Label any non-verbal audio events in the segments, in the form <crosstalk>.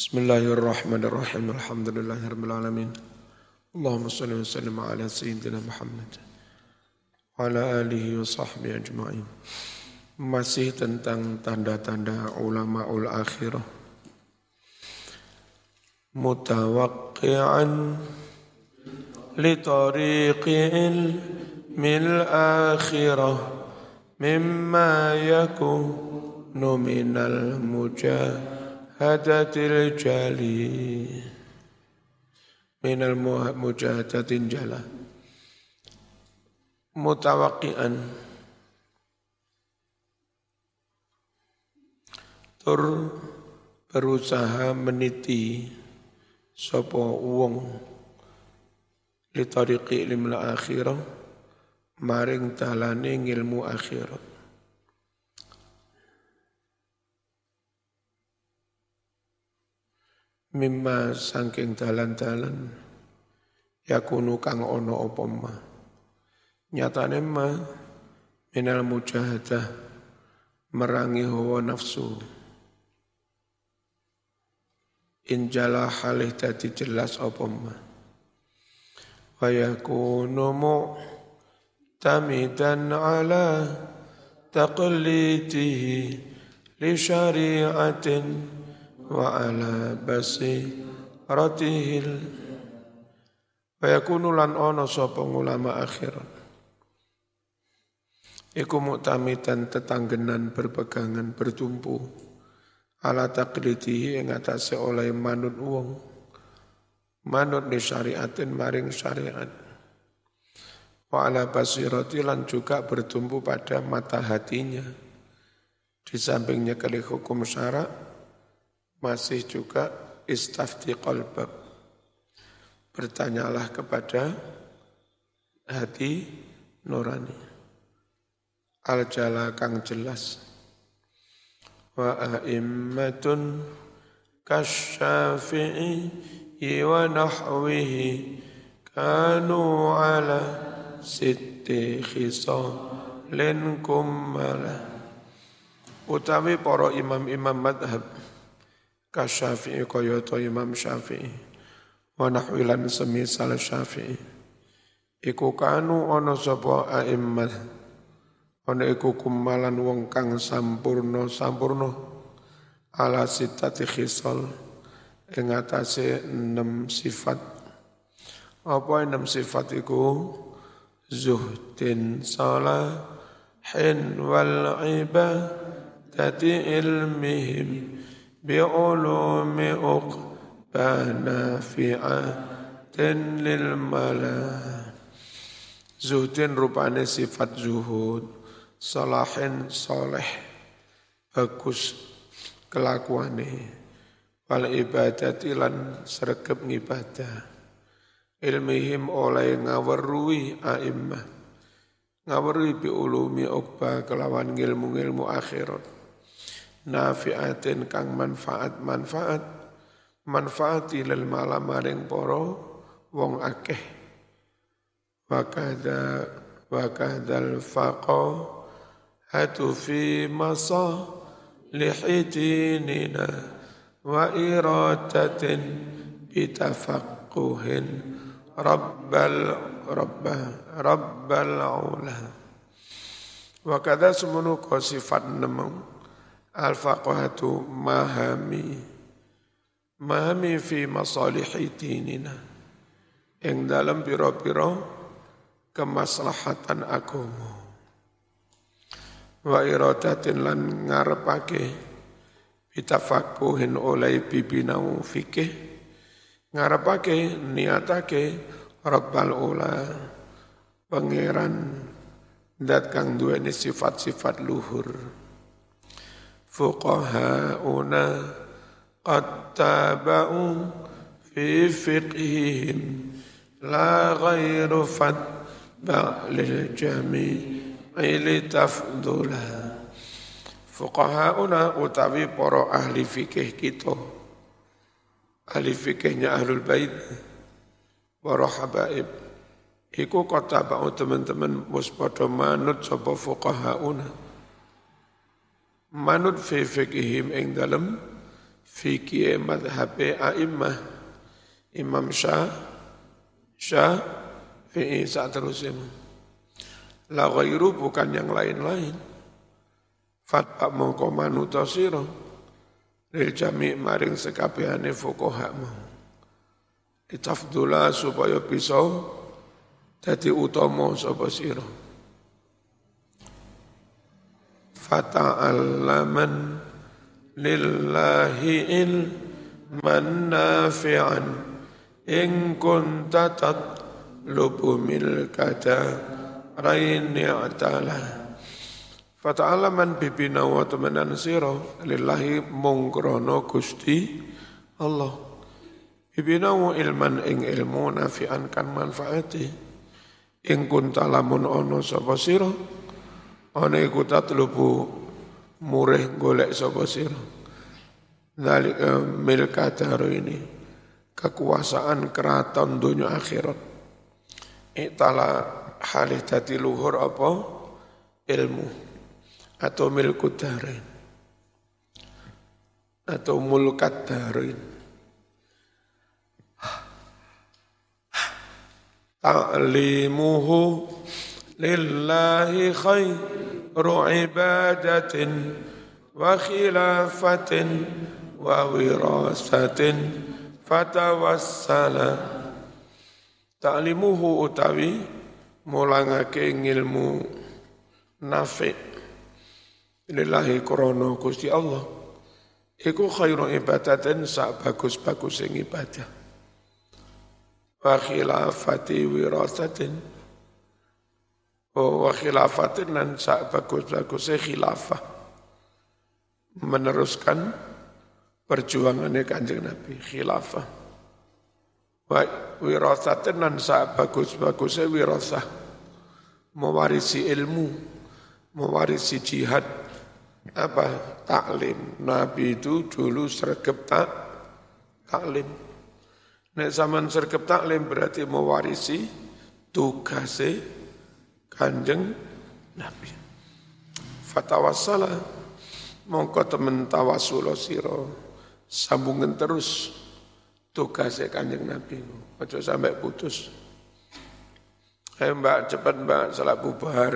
Bismillahirrahmanirrahim. Alhamdulillahirrahmanirrahim. Allahumma salli wa sallim ala Sayyidina Muhammad. Wa ala alihi wa sahbihi ajma'in. Masih tentang tanda-tanda ulama ul akhirah. Mutawakki'an li tariqil mil akhirah mimma yakunu minal mujahadatil jalih minal mujahadatin jala. Mutawakian tur berusaha meniti sopo wong. Li tariqi ilmu akhirah. Maring talane ilmu akhirat mimma sangking dalan-dalan yakunu kang ono apa ma? Nyatane ma minal mujahadah merangi hawa nafsu. Injala halih dadi jelas apa ma? Wa yakunu mu'tamidan ala taqlidihi li syari'atin وعلى بصيرته ويكون lan ono sapa ulama akhirat iku muktamitan tetanggenan berpegangan bertumpu ala taklidi ing atase oleh manut wong manut di syariatin maring syariat wa ala basirati lan juga bertumpu pada mata hatinya di sampingnya kali hukum syarak masih juga istafti qalbak. Bertanyalah kepada hati nurani. Al-jala kang jelas. Wa a'immatun kasyafi'i wa nahwihi kanu ala sitti khisalin kummala. Utawi para imam-imam madhab kasyafi'i kaya to Imam Syafi'i. Wa nahwilan semisal Syafi'i. Iku kanu ana sapa a'immah ana iku kumalan wong kang sampurno sampurno ala sitati khisal. Ing atase enam sifat. Apa enam sifat iku? Zuhdin salahin wal ibadati ilmihim بعلوم أقبى نافعة للملا Zuhdin rupane sifat zuhud, salahin soleh, bagus kelakuane, wal ibadat ilan sregep ngibadah. Ilmihim oleh ngawerui a'immah, ngawerui bi ulumi ukba kelawan ilmu-ilmu akhirat nafiatin kang manfaat. Manfaat. Manfaat ilal malam maring wong akeh. Wa kadza wa kadzal faqa hatu fi masa lihidinina wa iradatin bitafaqquhin. Rabbal rabbah rabbal ula wa kadza semunu sifat nemung Al-faqahatu mahami. Mahami fi masalihi dinina. Yang dalam piro-piro kemaslahatan agama wa iradatin lan ngarepake bitafakuhin oleh bibinau fikih ngarepake niatake rabbal ula pangeran dat kang duweni sifat-sifat luhur فقهاؤنا قد تابعوا في فقههم لا غير فتبع للجميع litafdulah Fuqahauna utawi para ahli fikih kita Ahli fikihnya ahlul bait Para habaib Iku kota bau teman-teman Muspada manut sapa fuqahauna manut fi fikihim ing dalem fikih madhab a'immah Imam Syah Syah fi'i saat terusnya la ghairu bukan yang lain-lain. Fatwa mongko manuta sira? Lil jami' maring sekabehane fuqaha mau ditafdula supaya bisa dadi utama sapa sira fata'allaman lillahi ilman nafi'an. In kunta tatlubu milkata raini atala. Fata'allaman bibina wa temenan sira lillahi mungkrono gusti Allah. Bibina ilman ing ilmu nafi'an kan manfaati. Ing kunta lamun ono sapa sira ana iku tatlubu murih golek sapa sira. Zalika milka ini kekuasaan keraton dunia akhirat. Itala halih dadi luhur apa? Ilmu atau milku darin atau mulkat darin ta'limuhu lillahi khairu ibadatin wa khilafatin wa wirasatin fatawassala. Ta'limuhu utawi mulangake ilmu nafi. Lillahi krono Gusti Allah. Iku khairu ibadatin sak bagus-bagus sing ibadah. Wa khilafati wirasatin wa khilafatin dan bagus-bagusnya khilafah. Meneruskan perjuangannya kanjeng Nabi khilafah. Wa wirasatin dan bagus-bagusnya wirasah mewarisi ilmu mewarisi jihad. Apa? Taklim. Nabi itu dulu sergap tak taklim. Nek zaman sergap taklim berarti mewarisi tugasnya kanjeng Nabi. Fatawassala mongko temen tawasulo siro sambungin terus tugasnya kanjeng Nabi. Ojo sampai putus. Ayo mbak cepat mbak salah bubar.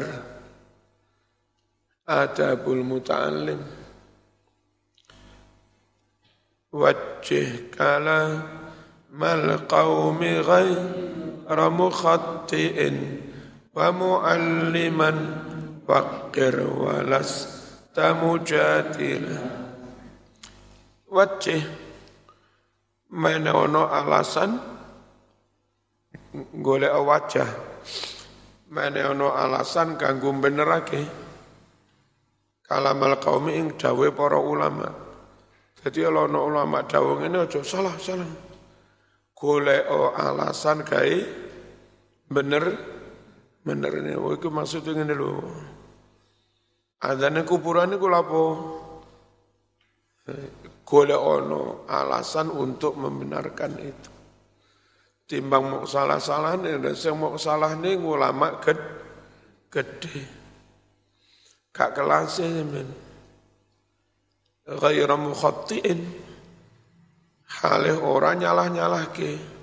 Adabul muta'alim. Wajih kala mal qawmi ghayra mukhatti'in wa mu'alliman faqir walas tamujadila wajih mana ono alasan golek wajah. Mana ono alasan kanggo benerake kalamal qaumi ing dawe para ulama. Kalau ono ulama dawe ini aja salah salah golek alasan gawe bener Bener ini, oh itu maksudnya ini lho. Adanya kuburan itu lapo. Gole ono alasan untuk membenarkan itu. Timbang mau salah-salah nih, dan saya mau salah nih ulama ged, gede. Kak kelasnya men. Ghaira mukhattiin. Halih orang nyalah-nyalah ke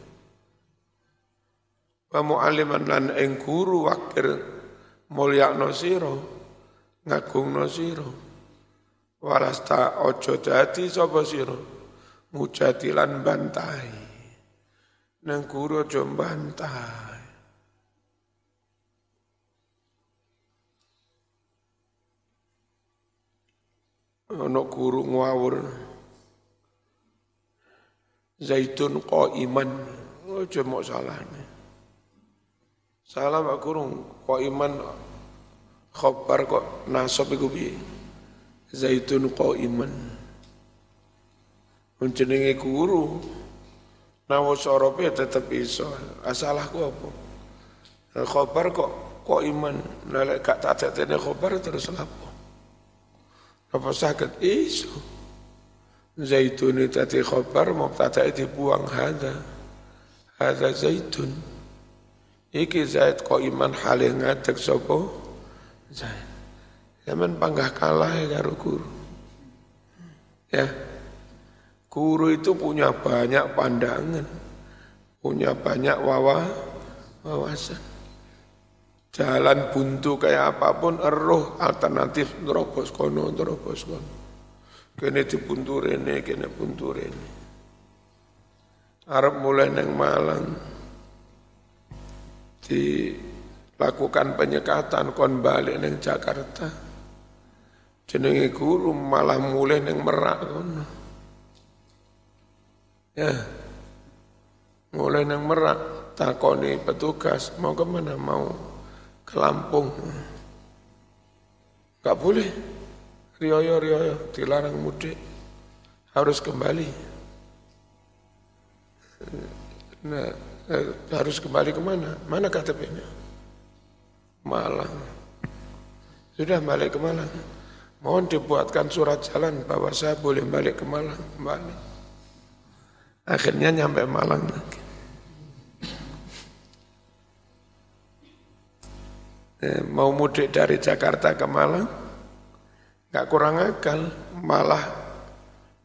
wa mu'alliman lan ing guru wakir mulyakno sira ngagungno sira. Walasta ojo dadi sapa sira? Mujadilan bantai nang guru aja bantai ana guru ngawur. Zaitun qaiman. Aja mok salahne Salah Pak Guru, kok iman khobar kok nasab iku piye? Zaitun kok iman. Menjenenge guru, nawa sorope tetep iso. Asalahku apa? Khobar kok kok iman. Lalek gak tak tetene khobar terus lapo. Apa sakit? Iso. Zaitun itu tadi khobar, mau tata dibuang hada. Hada zaitun. Iki Zaid kok iman halih ngadeg sopo Zaid. Zaman panggah kalah ya karo guru. Ya. Guru itu punya banyak pandangan, punya banyak wawa, wawasan. Jalan buntu kayak apa pun, eruh alternatif terobos kono, terobos kono. Kene dibuntu rene, kene buntu rene. Arab mulai neng Malang, dilakukan penyekatan kon balik neng Jakarta. Jenenge guru malah mulai neng Merak kono. Ya. Mulai neng Merak takoni petugas mau ke mana mau ke Lampung. Gak boleh. Rioyo, rioyo, dilarang mudik. Harus kembali. Nah, eh, harus kembali ke mana? Mana KTP-nya? Malang. Sudah balik ke Malang. Mohon dibuatkan surat jalan bahwa saya boleh balik ke Malang. Balik. Akhirnya nyampe Malang lagi. eh, mau mudik dari Jakarta ke Malang, nggak kurang akal, malah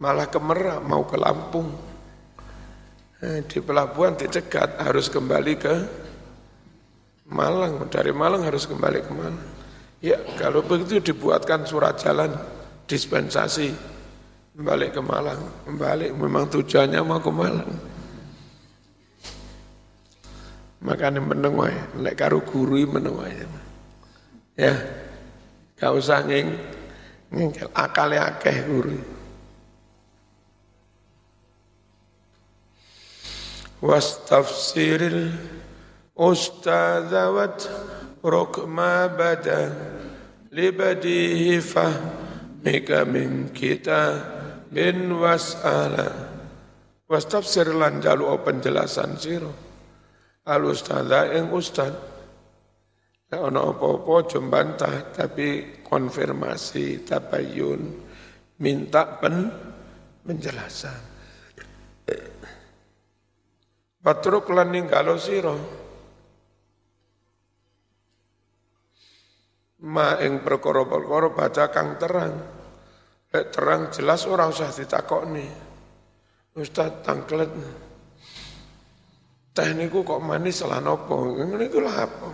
malah ke Merak, mau ke Lampung. Eh, di pelabuhan dicegat, harus kembali ke Malang, dari Malang harus kembali ke Malang. Ya, kalau begitu dibuatkan surat jalan, dispensasi, kembali ke Malang, kembali, memang tujuannya mau ke Malang. Makanya meneng wae, lek karo guru meneng Ya. Gak usah nging ngingkel akale akeh guru. Wastafsiril ustadzawat rukma bada libadihi fahmika min kita bin was'ala wastafsir lan jalu penjelasan siro. Al ustadza ing ustadz Nah, ono apa-apa jembantah tapi konfirmasi tabayun minta pen penjelasan. Patruk lan ninggalo sira ma ing perkara-perkara baca kang terang. Lek terang jelas ora usah ditakokne. Ustaz tangklet. Teh niku kok manis lah nopo? Ngene iku lah apa?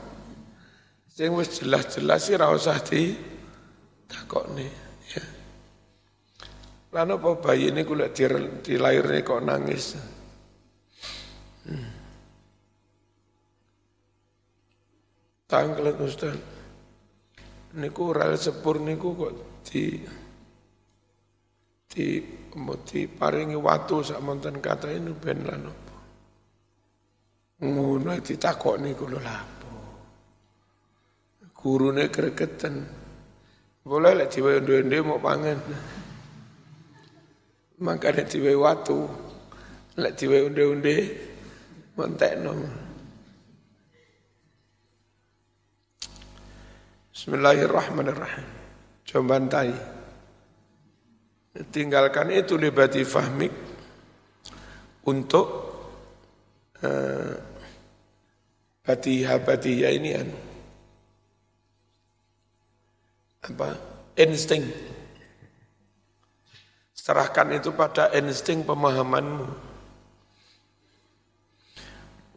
Sing wis jelas-jelas sih ora usah di takokne ya. Lan apa bayi ini kula dilahirne kok nangis. Tangklet Ustaz. Niku rel sepur niku kok di di mau paringi watu sak monten kata ini ben lan apa. Ngono ditakokne kula lha gurune gregetan. Boleh lah jiwa unde-unde mau pangan. Makanya jiwa watu. Lek jiwa unde-unde montekno. Bismillahirrahmanirrahim. Coba bantai. Tinggalkan itu libati fahmik untuk uh, batihah-batihah ini anu apa insting. Serahkan itu pada insting pemahamanmu.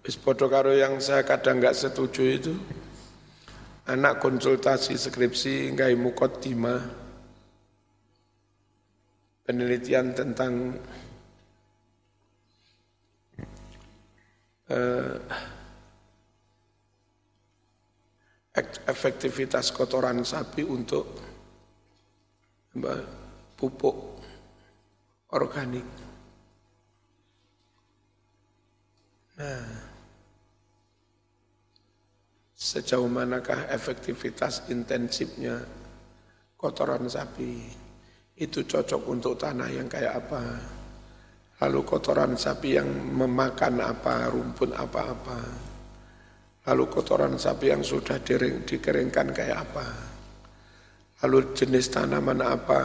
Wis karo yang saya kadang nggak setuju itu, anak konsultasi skripsi nggak mukotima penelitian tentang uh, efektivitas kotoran sapi untuk pupuk organik. Nah, sejauh manakah efektivitas intensifnya kotoran sapi itu cocok untuk tanah yang kayak apa? Lalu kotoran sapi yang memakan apa, rumput apa-apa. Lalu kotoran sapi yang sudah diring, dikeringkan kayak apa? Lalu jenis tanaman apa?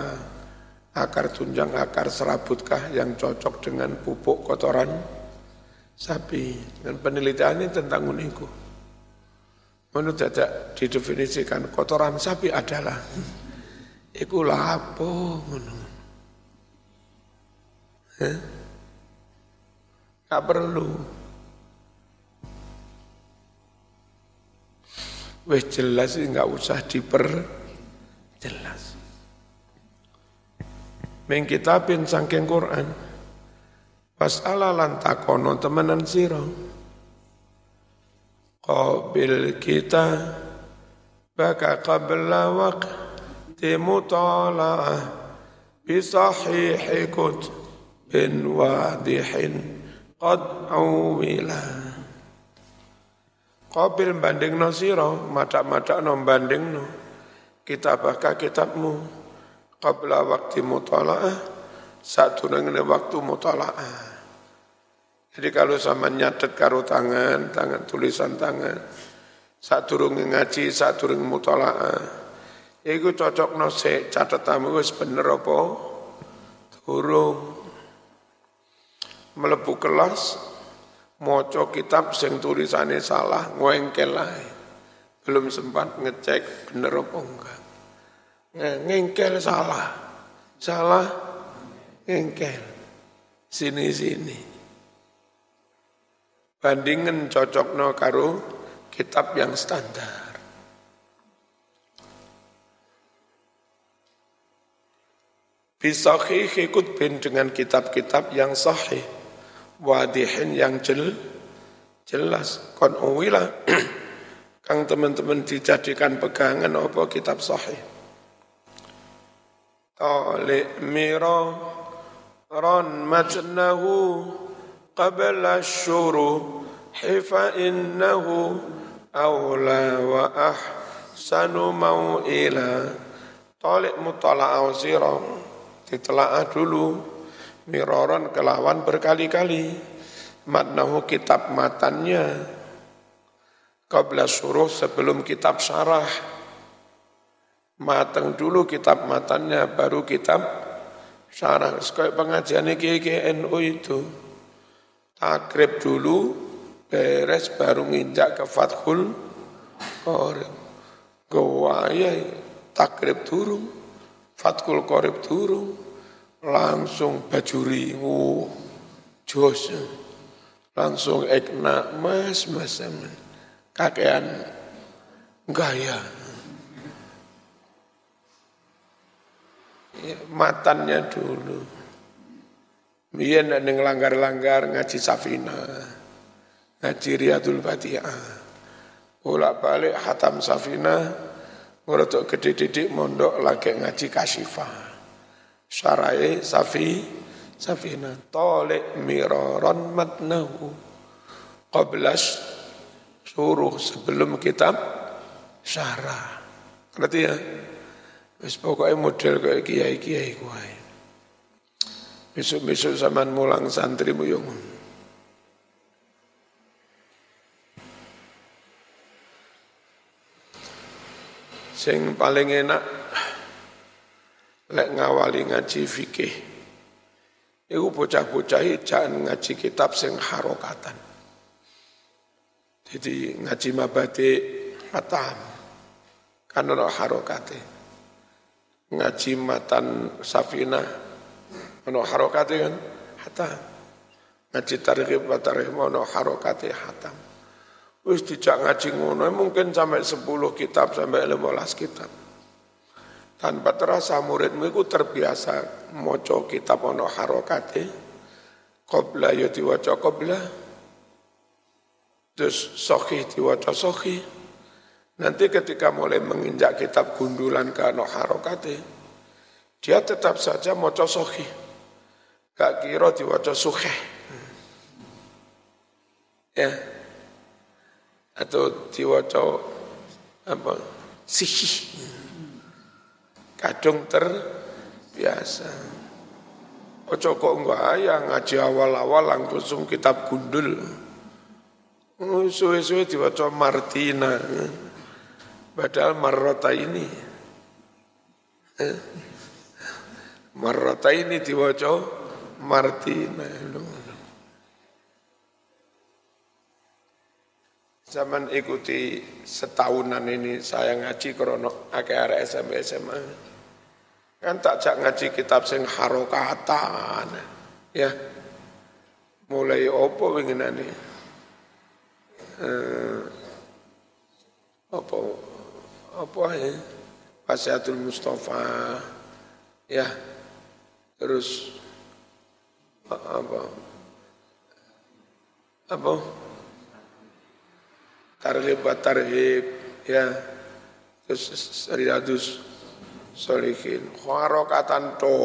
Akar tunjang, akar serabutkah yang cocok dengan pupuk kotoran sapi? Dan penelitian ini tentang uniku. Menurut tidak didefinisikan kotoran sapi adalah iku lapo? Gak perlu. Wes jelas sih nggak usah diper jelas. Ming kitabin sangking Quran. Was'ala lan takono temenan sira. Qabil kita baka qabla waqti mutala'ah bisahihi bin wadihin qad awila. Qabil banding no siro, madak-madak no banding no. Kitabaka kitabmu, qabla waktu mutola'ah, satu dengan waktu mutola'ah. Jadi kalau sama nyatet karo tangan, tangan tulisan tangan, saat turun ngaji, saat turun mutola'ah, ya itu cocok no se catatamu wis bener apa? Turun. Melebu kelas, moco kitab sing tulisannya salah ngengkel lah belum sempat ngecek bener apa enggak. Ngengkel salah. Salah ngengkel. Sini sini bandingin cocok no karo kitab yang standar. Bisa ikut bin dengan kitab-kitab yang sahih. Wadihin yang jel, jelas. Kon uwila <clears throat> kang teman-teman dijadikan pegangan apa kitab sahih. Talik mira ran matnahu hifa innahu awla wa ahsanu mau'ila Talik mutala'au sirah ditelaah dulu. Miroron kelawan berkali-kali. Matnahu kitab matannya. Qabla suruh sebelum kitab syarah. Matang dulu kitab matannya baru kitab syarah. Sekali pengajian GGNU itu takrib dulu beres baru nginjak ke Fathul Qorib gawaya takrib turun Fathul Qorib turun langsung bajuri, oh, jos, langsung ekna, mas, mas, kakean gaya. Ya, matannya dulu. Biar neng langgar-langgar ngaji safina, ngaji riyadul fatihah. Bolak balik hatam safina, ngorotok gede didik mondok lagi ngaji kasifah syarai safi safina. Tolik miraron matnahu. Qablas suruh sebelum kitab syarah. Ngerti ya? Wis pokoknya model kayak kiai-kiai kuai besok-besok zaman mulang santri muyung sing paling enak lek ngawali ngaji fikih. Iku bocah-bocah jangan ngaji kitab sing harokatan. Jadi ngaji mabadi matam kan ono harokate. Ngaji matan safina ono harokate kan hatam ngaji tarikh wa tarikh ono harokate hatam wis dijak ngaji ngono mungkin sampai 10 kitab sampai 15 kitab tanpa terasa muridmu itu terbiasa moco kitab ono harokate, qobla yo diwaca qobla, terus sohi diwaca sohi. Nanti ketika mulai menginjak kitab gundulan ke ono harokate, dia tetap saja moco sohi. Gak kira diwaca suhe. Ya. Atau diwaca apa? Sihi kadung terbiasa. Ojo kok enggak ya ngaji awal-awal langsung kitab gundul. Oh, suwe-suwe diwaca Martina. Padahal marrota ini. Eh? Marrota ini diwaca Martina. Zaman ikuti setahunan ini saya ngaji krono arek SMP SMA. Kan tak jak ngaji kitab sing harokatan. Ya. Mulai opo winginane? Eh apa apa ya? Wasiatul Mustafa. Ya. Terus apa? Apa? Tarhib tarhib ya. Terus Riyadus Solihin. Kharokatan to.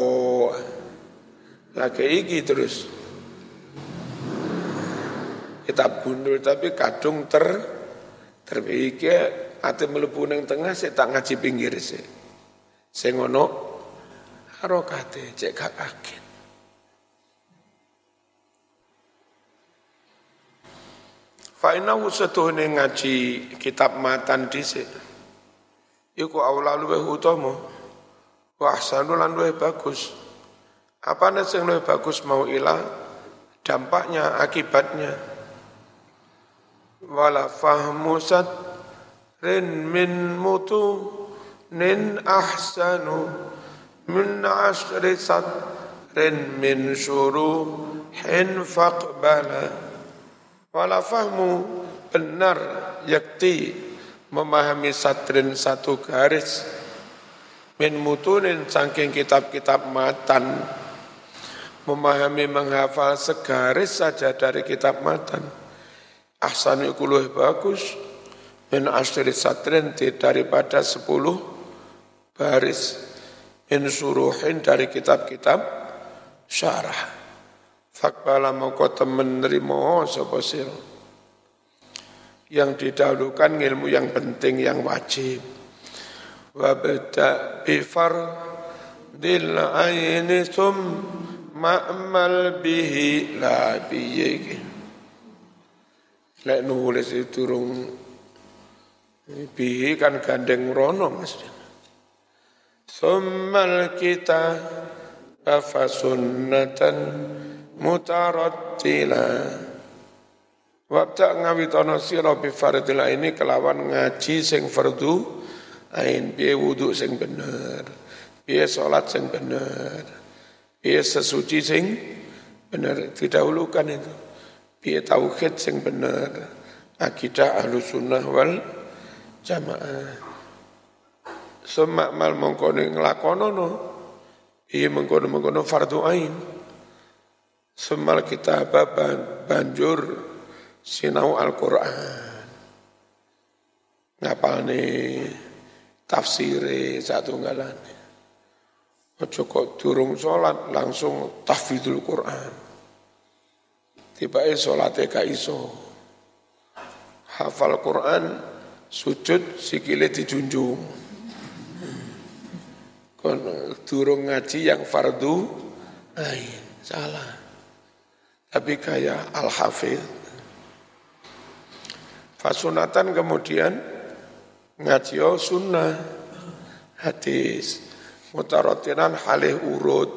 Lagi iki terus. Kita bundul tapi kadung ter terbiki ate mlebu ning tengah sik tak ngaji pinggir sik. Sing ngono harokate cek gak. Fa'inahu setuhne ngaji kitab matan dhisik. Iku aula luweh utama. Wa ahsanu lan bagus. Apa sing luweh bagus mau ilah dampaknya, akibatnya. Wala fahmu rin min mutu nin ahsanu min asri rin min hin faqbala wala fahmu benar yakti memahami satrin satu garis. Min mutunin saking kitab-kitab matan. Memahami menghafal segaris saja dari kitab matan. Ahsan ikuluh bagus. Min asri satrin daripada sepuluh baris. Min suruhin dari kitab-kitab syarah fakbala mongko temen nerimo sapa sira? Yang didahulukan ilmu yang penting yang wajib. Wa bada bi fardil aini sum ma'mal bihi la bihi lek nulis itu turung Bihi kan gandeng rono mesti. Summal kita afa sunnatan mutarattila. Wabda ngawitono sira bi ini kelawan ngaji sing fardu ain piye wudu sing bener. Piye salat sing bener. Piye sesuci sing bener didahulukan itu. Piye tauhid sing bener. Akidah ahlu sunnah wal jamaah. Semak mal mengkono nglakonono. Iya mengkono-mengkono fardu ain. Semal kita baban banjur sinau Al-Qur'an. Ngapal nih tafsire satu ngalan. Ojo durung sholat langsung tahfidzul Quran. Tiba-tiba sholatnya gak iso. Hafal Quran sujud sikile dijunjung. Kon durung ngaji yang fardu ain, salah tapi kaya Al-Hafidh. Fasunatan kemudian ngajio oh, sunnah hadis mutarotinan halih urut.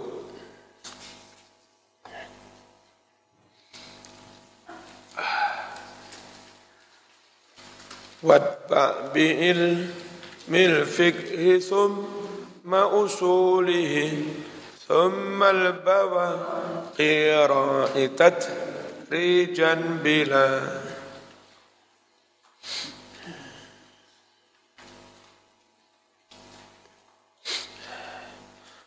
Wadba bi'il mil fikhi thumma usulihi ثم البواقي رائتت ريجا بلا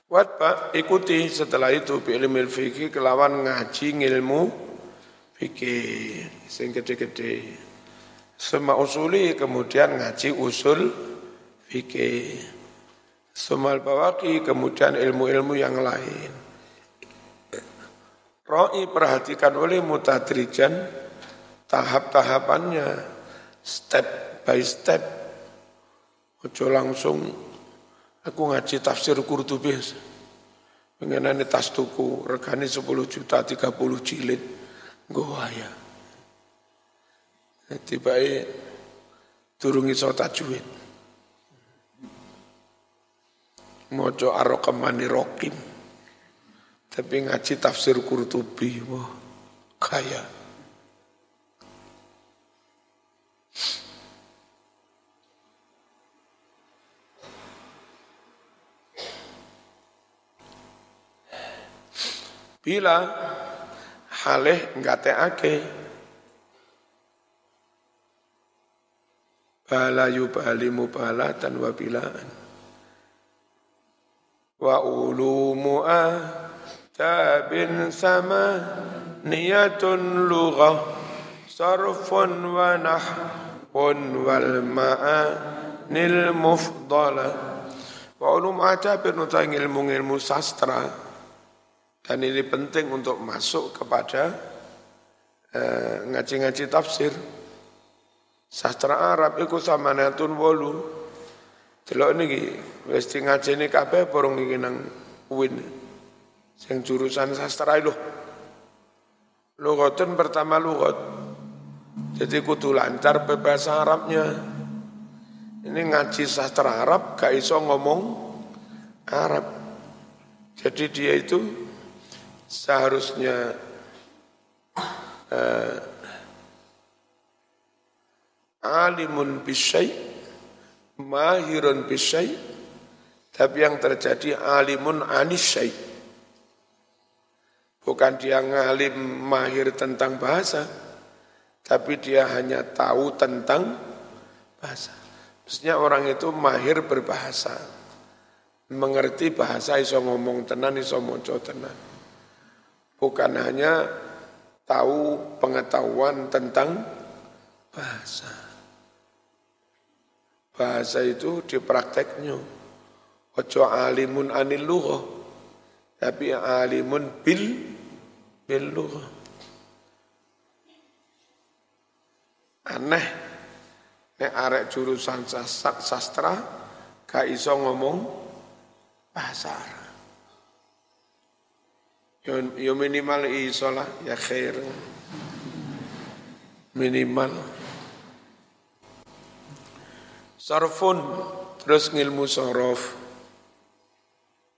Watba ikuti setelah itu ilmu fikih kelawan ngaji ilmu fikih sing gede-gede. Semua usuli kemudian ngaji usul fikih. Semal bawaki kemudian ilmu-ilmu yang lain. Ro'i perhatikan oleh mutadrijan tahap-tahapannya step by step. Ojo langsung aku ngaji tafsir Qurtubi. Pengenane tas tuku regane 10 juta 30 jilid. Gua ya. Tiba turun iso tajwid. Mojo arokemani rokim. Tapi ngaji tafsir Qurtubi. Wah, kaya. Bila halih ngateake bala yubali mubalatan wa bilaan wa ulumu tabin sama niyatun lughah sarfun wa nahwun wal ma'anil mufdala Wa ulum adabin sastra dan ini penting untuk masuk kepada eh, ngaji-ngaji tafsir. Sastra Arab itu sama netun wolu. Delok niki wis ngajeni kabeh porong iki nang UIN. Sing jurusan sastra lho. Lugatun pertama lugat. Jadi kudu lancar bahasa Arabnya. Ini ngaji sastra Arab, gak iso ngomong Arab. Jadi dia itu seharusnya uh, alimun bisyai, mahirun bisyai, tapi yang terjadi alimun anisyai. Bukan dia ngalim mahir tentang bahasa, tapi dia hanya tahu tentang bahasa. Maksudnya orang itu mahir berbahasa. Mengerti bahasa iso ngomong tenan, iso moco tenan. Bukan hanya tahu pengetahuan tentang bahasa. Bahasa itu diprakteknya. Ojo alimun anil lughah. Tapi alimun bil bil lughah. Aneh Nek arek jurusan sastra gak iso ngomong bahasa Arab. Yo, yo minimal iso lah ya khair. Minimal. Sarfun terus ngilmu sorof.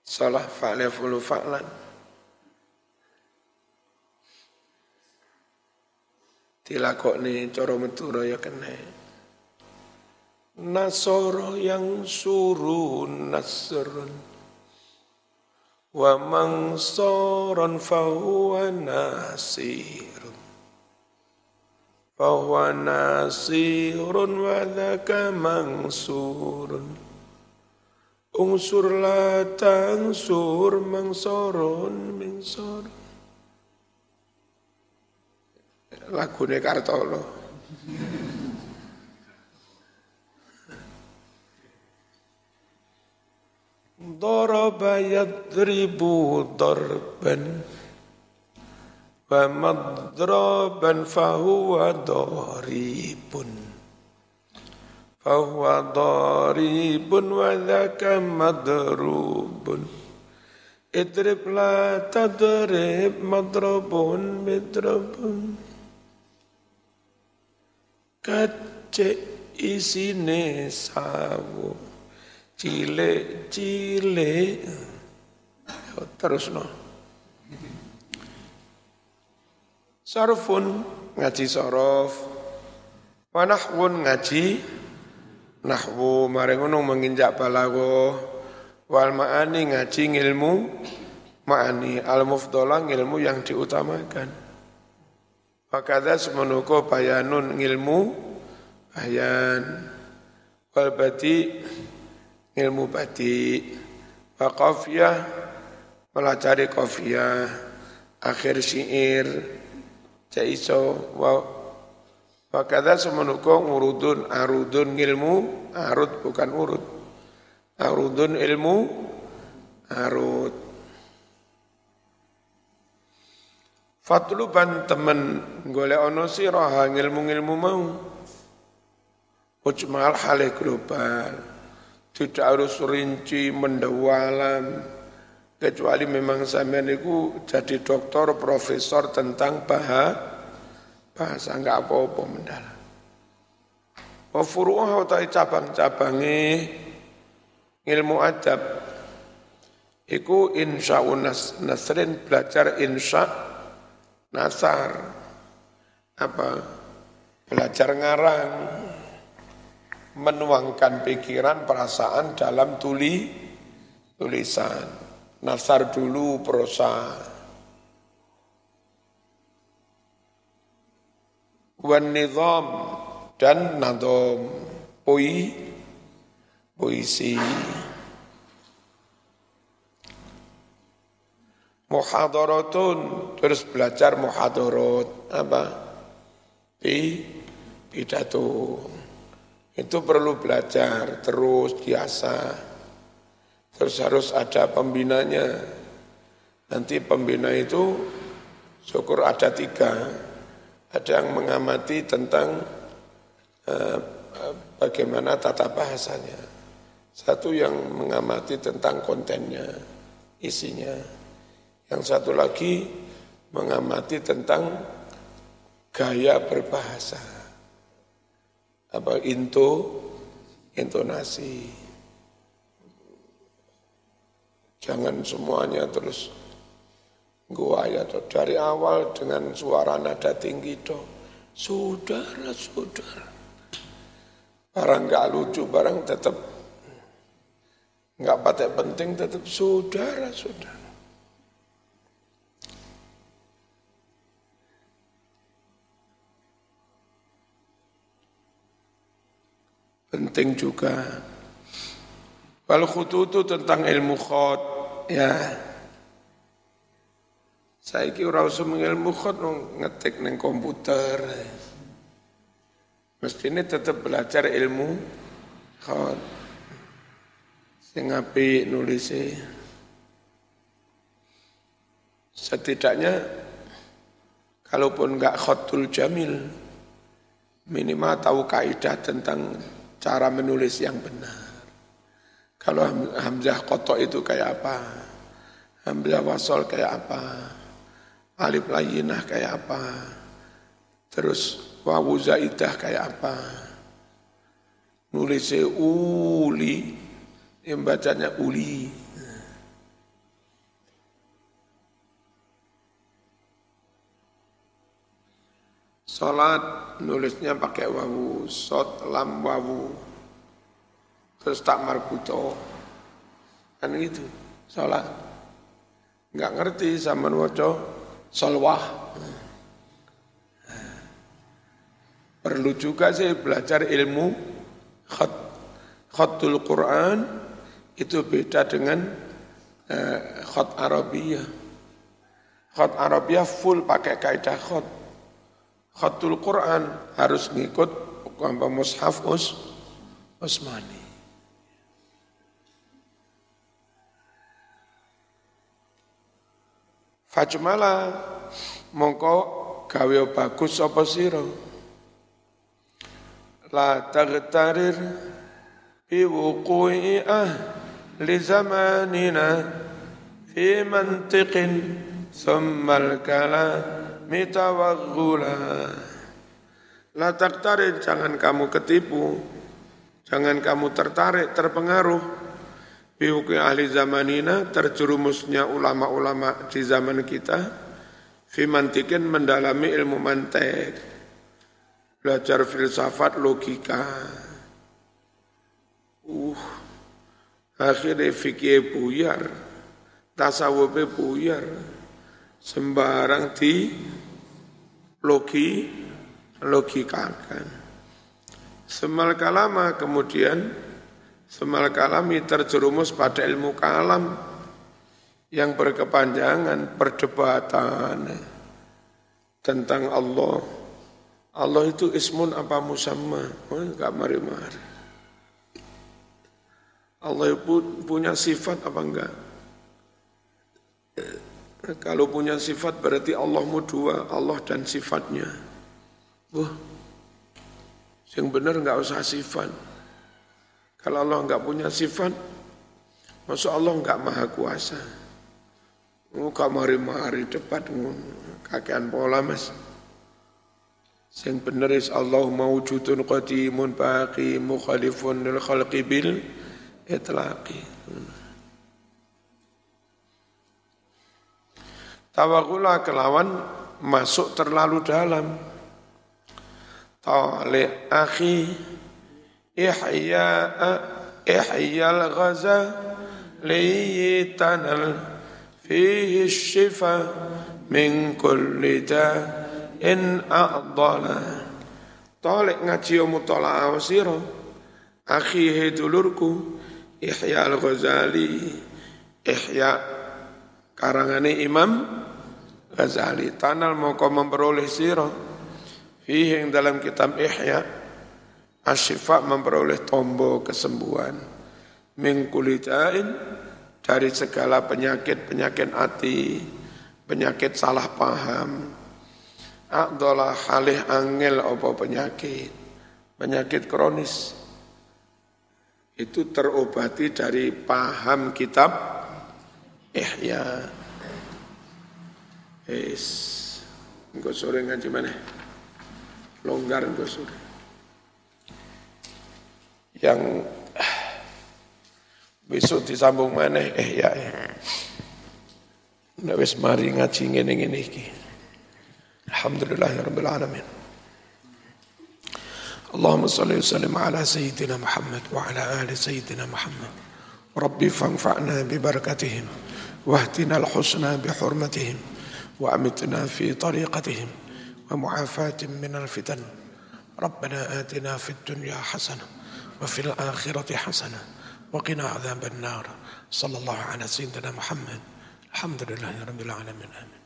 Salah fa'la fulu fa'lan. Tilakok coro meturo ya kena. Nasoro yang suruh nasrun Wa mangsoron fahuwa nasirun Nasirun wa dhaka mangsurun. Ungsur la tangsur mangsoron mingsoron Lagu Kartolo. Daraba yadribu darban Wa madraban fahuwa daribun. Fahuwa daribun wa dhaka madrubun. Idrib la tadrib madrabun midrabun Kacik isine sawu cilik-cilik. Terus no. Sarfun ngaji sorof, wanahwun ngaji nahwu. Maring menginjak balago. Wal ma'ani ngaji ilmu ma'ani. Al mufdola ilmu yang diutamakan. Wakada semenuko bayanun ilmu bayan. Wal bati ilmu batik wa qafiyah melajari qafiyah. Akhir syair jaiso wa wa kadza semenuko urudun arudun ilmu arud bukan urut arudun ilmu arud. Fatluban temen golek ono sirah ilmu-ilmu mau. Ujmal halih global. Tidak harus rinci mendawalam kecuali memang sampean itu jadi doktor profesor tentang bahasa bahasa enggak apa-apa mendalam. Wa furu'ah utai cabang-cabangi ilmu adab iku insya'un nas, nasrin belajar insya nasar apa belajar ngarang menuangkan pikiran, perasaan dalam tuli tulisan. Nasar dulu prosa. wan nizam dan nadom pui puisi muhadaratun terus belajar muhadarat. Apa? Di pidato. Itu perlu belajar terus biasa terus harus ada pembinanya nanti pembina itu syukur ada tiga ada yang mengamati tentang uh, bagaimana tata bahasanya satu yang mengamati tentang kontennya isinya yang satu lagi mengamati tentang gaya berbahasa. Apa into, intonasi. Jangan semuanya terus gua ya toh. dari awal dengan suara nada tinggi toh. Saudara-saudara. Barang nggak lucu, barang tetap nggak patek penting tetap saudara-saudara. penting juga. Wal khututu tentang ilmu khot, ya. Saya kira usah ilmu khot ngetik neng komputer. Mestinya tetap belajar ilmu khot. Sing api nulisnya. Setidaknya kalaupun enggak khotul jamil, minimal tahu kaidah tentang cara menulis yang benar. Kalau Hamzah kotok itu kayak apa? Hamzah wasol kayak apa? Alif layinah kayak apa? Terus wawu zaidah kayak apa? Nulisnya uli, yang bacanya uli. Salat nulisnya pakai wawu, sot lam wawu. Terus tak marbuto. Kan gitu, salat. Enggak ngerti sama waca solwah. Perlu juga sih belajar ilmu khat, khatul Quran itu beda dengan eh, khat Arabiyah. Khat Arabiyah full pakai kaidah khat khatul Quran harus ngikut mushaf us Usmani. Fajmala mongko gawe bagus apa sira la taghtarir bi wuqu'i ahli zamanina fi mantiqin thumma al-kalam mitawaggula. La taktarin, jangan kamu ketipu, jangan kamu tertarik, terpengaruh. Bihuki ahli zamanina, terjerumusnya ulama-ulama di zaman kita, fimantikin mendalami ilmu mantek, belajar filsafat logika. Uh, akhirnya fikih buyar, tasawufnya buyar sembarang di logi logikakan. Semal kalama kemudian semal kalami terjerumus pada ilmu kalam yang berkepanjangan perdebatan tentang Allah. Allah itu ismun apa musamma? Oh, enggak mari-mari. Allah itu punya sifat apa enggak? Kalau punya sifat berarti Allahmu dua, Allah dan sifatnya. Wah, yang benar nggak usah sifat. Kalau Allah nggak punya sifat, masuk Allah nggak maha kuasa. Muka mari-mari debat kakean pola mas. Yang benar is Allah mawujudun qadimun baqi mukhalifun lil khalqi bil itlaqi. Tawakula kelawan masuk terlalu dalam. Tali akhi ihya ihyal ghaza liyitanal fihi shifa min kulli in a'dala. Tolek ngaji mutola'ah sira. Akhi dulurku. Ihya Al-Ghazali. Ihya karangane Imam Ghazali. Tanal moko memperoleh sira fihi yang dalam kitab Ihya Asyifa memperoleh tombo kesembuhan min kulitain dari segala penyakit-penyakit hati, penyakit salah paham. Adalah halih angel apa penyakit, penyakit kronis. Itu terobati dari paham kitab Ihya. Es, engkau sore ngaji mana? Longgar engkau sore Yang <sighs> Besok disambung mana? Eh ya. ya. Nek wis mari ngaji ngene-ngene iki. Alhamdulillahirabbil alamin. اللهم صل وسلم على سيدنا محمد وعلى آل سيدنا محمد ربي فانفعنا ببركتهم واهدنا الحسنى بحرمتهم وأمتنا في طريقتهم ومعافاة من الفتن ربنا آتنا في الدنيا حسنة وفي الآخرة حسنة وقنا عذاب النار صلى الله على سيدنا محمد الحمد لله رب العالمين آمين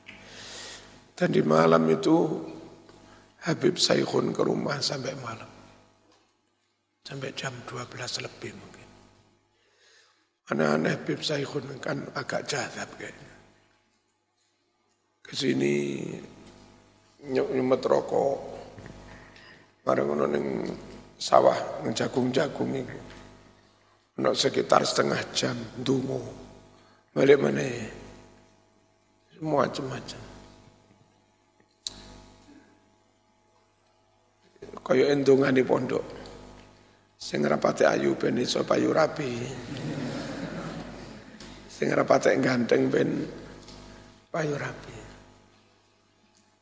dan di malam itu Habib Saikhun ke rumah sampai malam sampai jam 12 lebih mungkin aneh-aneh Habib Saikhun kan agak jadab kayaknya ke sini nyumet rokok bareng ning sawah ning jagung-jagung itu Nak sekitar setengah jam dungu. Balik mana Semua macam-macam. Kaya endungan di pondok. Sing rapate ayu ben iso payu rapi. Sing rapate ganteng ben payu rapi.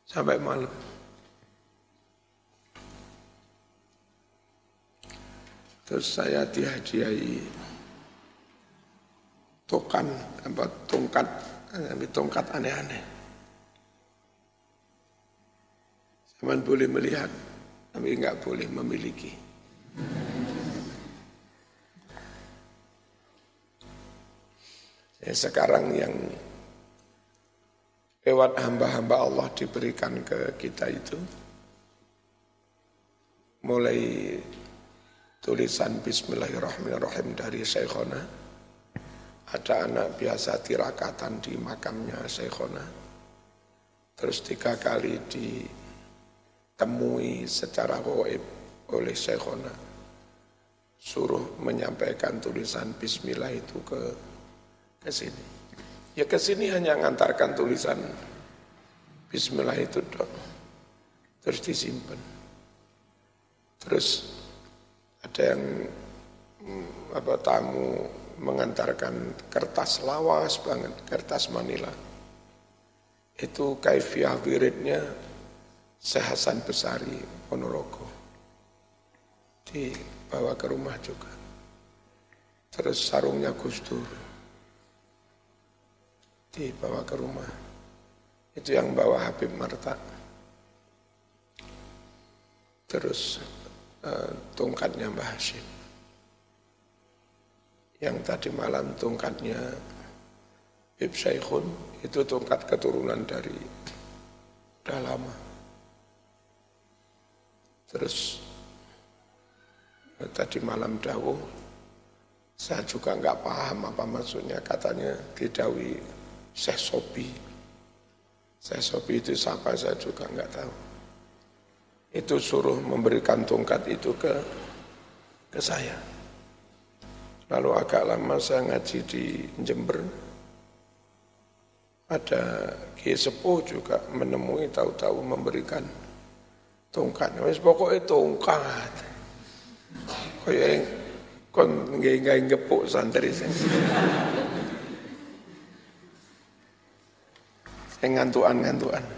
Sampai malam. Terus saya dihadiahi tokan apa tongkat tongkat aneh-aneh. Zaman boleh melihat, tapi enggak boleh memiliki. Ya, sekarang yang lewat hamba-hamba Allah diberikan ke kita itu mulai tulisan Bismillahirrahmanirrahim dari Syekhona. Ada anak biasa tirakatan di makamnya Syekhona. Terus tiga kali ditemui secara goib oleh Syekhona. Suruh menyampaikan tulisan Bismillah itu ke ke sini. Ya ke sini hanya ngantarkan tulisan Bismillah itu dok. Terus disimpan. Terus ada yang hmm, apa tamu mengantarkan kertas lawas banget, kertas Manila. Itu kaifiah wiridnya Sehasan Besari Ponorogo. Dibawa ke rumah juga. Terus sarungnya Gus Dur. Dibawa ke rumah. Itu yang bawa Habib Marta. Terus Eh, tongkatnya Mbah Hashim. Yang tadi malam tongkatnya Ibn Syekhun, itu tongkat keturunan dari udah lama. Terus eh, tadi malam dawuh, saya juga nggak paham apa maksudnya katanya didawi Syekh Sobi. Syekh Sobi itu siapa saya juga nggak tahu itu suruh memberikan tongkat itu ke ke saya. Lalu agak lama saya ngaji di Jember. Ada Ki Sepuh juga menemui tahu-tahu memberikan tongkat. Wis pokoknya tongkat. Kayak kon nggak ngepuk santri saya. Saya ngantuan-ngantuan.